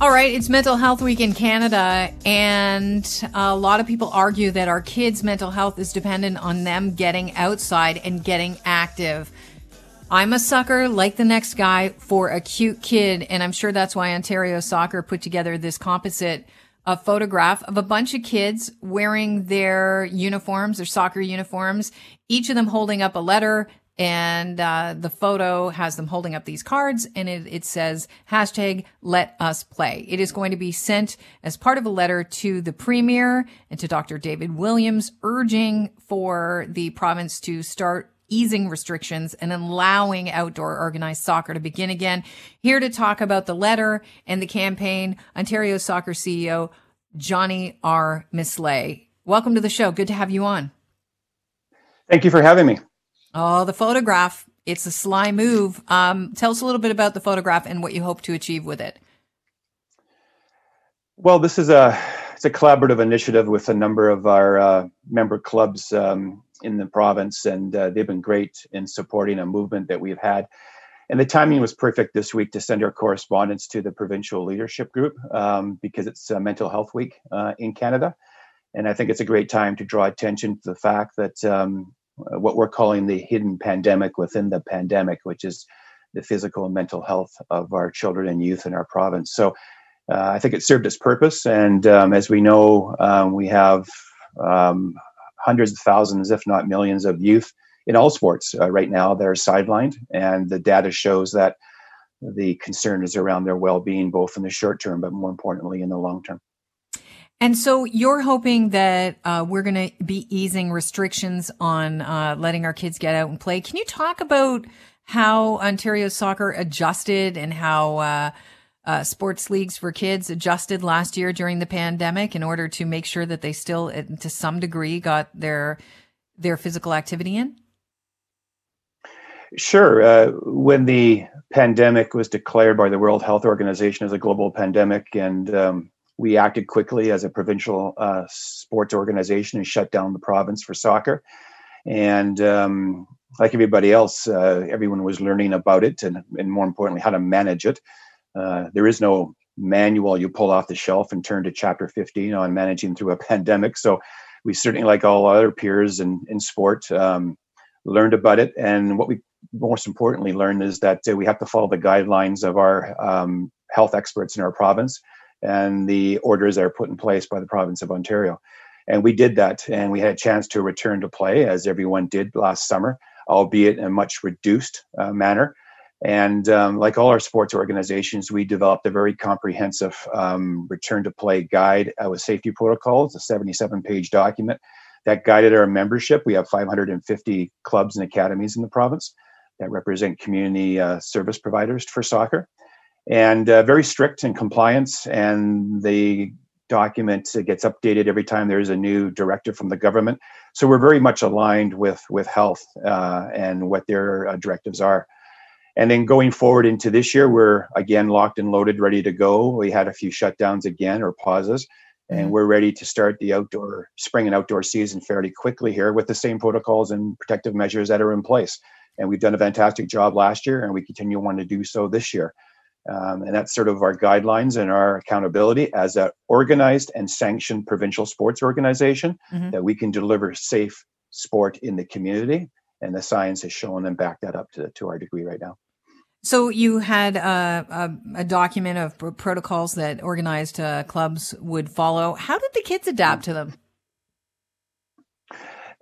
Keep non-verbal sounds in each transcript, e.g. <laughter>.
All right, it's Mental Health Week in Canada, and a lot of people argue that our kids' mental health is dependent on them getting outside and getting active. I'm a sucker, like the next guy, for a cute kid, and I'm sure that's why Ontario Soccer put together this composite a photograph of a bunch of kids wearing their uniforms, their soccer uniforms, each of them holding up a letter and uh, the photo has them holding up these cards and it, it, says hashtag let us play. It is going to be sent as part of a letter to the premier and to dr david williams urging for the province to start easing restrictions and allowing outdoor organized soccer to begin again. Here to talk about the letter and the campaign ontario soccer ceo johnny r. Misley. Welcome to the show. Good to have you on. Thank you for having me Oh, the photograph. It's a sly move. Um, tell us a little bit about the photograph and what you hope to achieve with it. Well, this is a it's a collaborative initiative with a number of our uh, member clubs um, in the province, and uh, they've been great in supporting a movement that we've had. And the timing was perfect this week to send our correspondence to the provincial leadership group um, because it's uh, Mental Health Week uh, in Canada, and I think it's a great time to draw attention to the fact that um, what we're calling the hidden pandemic within the pandemic, which is the physical and mental health of our children and youth in our province. So uh, I think it served its purpose. And um, as we know, um, we have um, hundreds of thousands, if not millions, of youth in all sports uh, right now that are sidelined. And the data shows that the concern is around their well being, both in the short term, but more importantly, in the long term. And so you're hoping that uh, we're going to be easing restrictions on uh, letting our kids get out and play. Can you talk about how Ontario soccer adjusted and how uh, uh sports leagues for kids adjusted last year during the pandemic in order to make sure that they still, to some degree, got their their physical activity in? Sure. Uh, when the pandemic was declared by the World Health Organization as a global pandemic, and um, we acted quickly as a provincial uh, sports organization and shut down the province for soccer. And um, like everybody else, uh, everyone was learning about it and, and more importantly, how to manage it. Uh, there is no manual you pull off the shelf and turn to chapter 15 on managing through a <laughs> pandemic. So we certainly, like all other peers in, in sport, um, learned about it. And what we most importantly learned is that uh, we have to follow the guidelines of our um, health experts in our province and the orders that are put in place by the province of Ontario. And we did that, and we had a chance to return to play as everyone did last summer, albeit in a much reduced uh, manner. And um, like all our sports organizations, we developed a very comprehensive um, return to play guide with safety protocols, a 77 page document that guided our membership. We have 550 clubs and academies in the province that represent community uh, service providers for soccer and uh, very strict in compliance. And the document gets updated every time there's a new directive from the government. So we're very much aligned with with health uh, and what their uh, directives are. And then going forward into this year, we're again locked and loaded, ready to go. We had a few shutdowns again or pauses, and mm-hmm. we're ready to start the outdoor spring and outdoor season fairly quickly here with the same protocols and protective measures that are in place. And we've done a fantastic job last year, and we continue want to do so this year. Um, and that's sort of our guidelines and our accountability as an organized and sanctioned provincial sports organization mm-hmm. that we can deliver safe sport in the community. And the science has shown and backed that up to, to our degree right now. So you had a, a, a document of protocols that organized uh, clubs would follow. How did the kids adapt to them?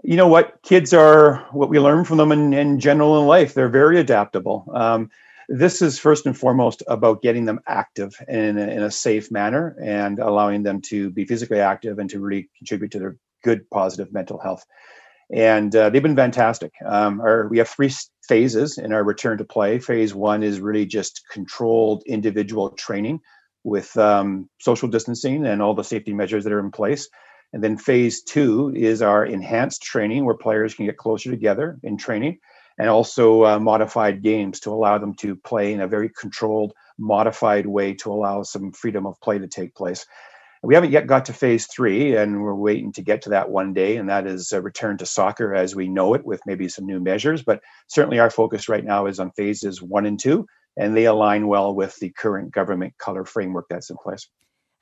You know what? Kids are what we learn from them in, in general in life. They're very adaptable. Um, this is first and foremost about getting them active in a, in a safe manner and allowing them to be physically active and to really contribute to their good, positive mental health. And uh, they've been fantastic. Um, our, we have three phases in our return to play. Phase one is really just controlled individual training with um, social distancing and all the safety measures that are in place. And then phase two is our enhanced training where players can get closer together in training and also uh, modified games to allow them to play in a very controlled, modified way to allow some freedom of play to take place. We haven't yet got to phase three, and we're waiting to get to that one day, and that is a return to soccer as we know it with maybe some new measures. But certainly, our focus right now is on phases one and two, and they align well with the current government color framework that's in place.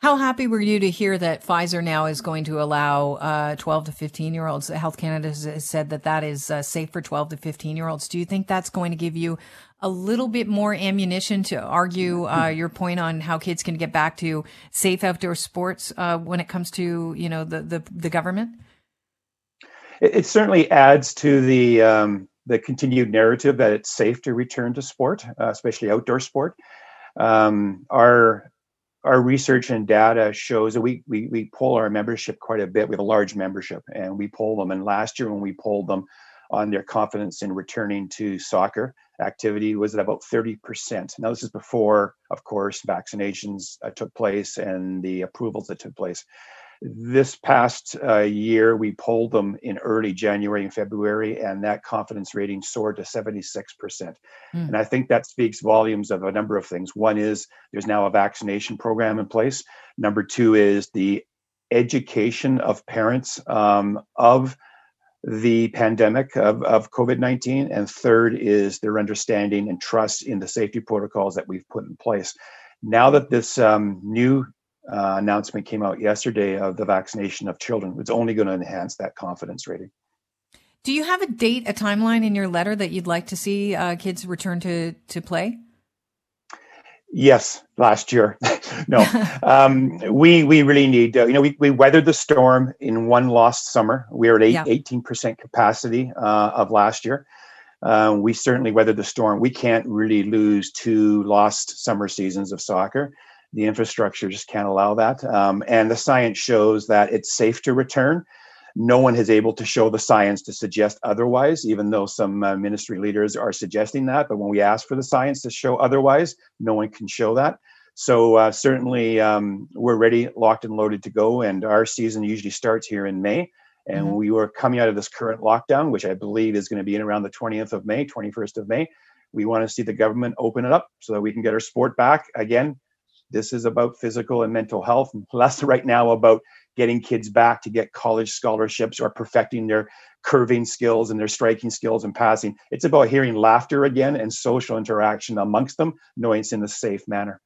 How happy were you to hear that Pfizer now is going to allow uh, 12 to 15 year olds? Health Canada has said that that is uh, safe for 12 to 15 year olds. Do you think that's going to give you a little bit more ammunition to argue uh, <laughs> your point on how kids can get back to safe outdoor sports uh, when it comes to you know the the, the government? It, it, certainly adds to the um, the continued narrative that it's safe to return to sport, uh, especially outdoor sport. Um, our our research and data shows that we, we we poll our membership quite a bit. We have a large membership, and we poll them. And last year, when we polled them on their confidence in returning to soccer activity, was at about thirty percent. Now, this is before, of course, vaccinations uh, took place and the approvals that took place. This past uh, year, we polled them in early January and February, and that confidence rating soared to 76%. Mm. And I think that speaks volumes of a number of things. One is there's now a vaccination program in place. Number two is the education of parents um, of the pandemic of, of COVID 19. And third is their understanding and trust in the safety protocols that we've put in place. Now that this um, new uh, announcement came out yesterday of the vaccination of children. It's only going to enhance that confidence rating. Do you have a date, a timeline in your letter that you'd like to see uh, kids return to to play? Yes, last year. <laughs> no, um, we we really need. Uh, you know, we, we weathered the storm in one lost summer. We were at eighteen percent capacity uh, of last year. Uh, we certainly weathered the storm. We can't really lose two lost summer seasons of soccer the infrastructure just can't allow that. Um, and the science shows that it's safe to return. No one is able to show the science to suggest otherwise, even though some uh, ministry leaders are suggesting that. But when we ask for the science to show otherwise, no one can show that. So uh, certainly um, we're ready, locked and loaded to go. And our season usually starts here in May. And mm-hmm. we were coming out of this current lockdown, which I believe is going to be in around the 20th of May, 21st of May. We want to see the government open it up so that we can get our sport back again this is about physical and mental health, less right now about getting kids back to get college scholarships or perfecting their curving skills and their striking skills and passing. It's about hearing laughter again and social interaction amongst them, knowing it's in a safe manner.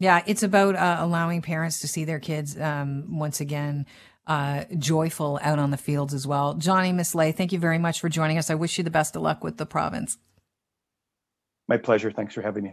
Yeah, it's about uh, allowing parents to see their kids um, once again uh, joyful out on the fields as well. Johnny Misley, thank you very much for joining us. I wish you the best of luck with the province. My pleasure. Thanks for having me.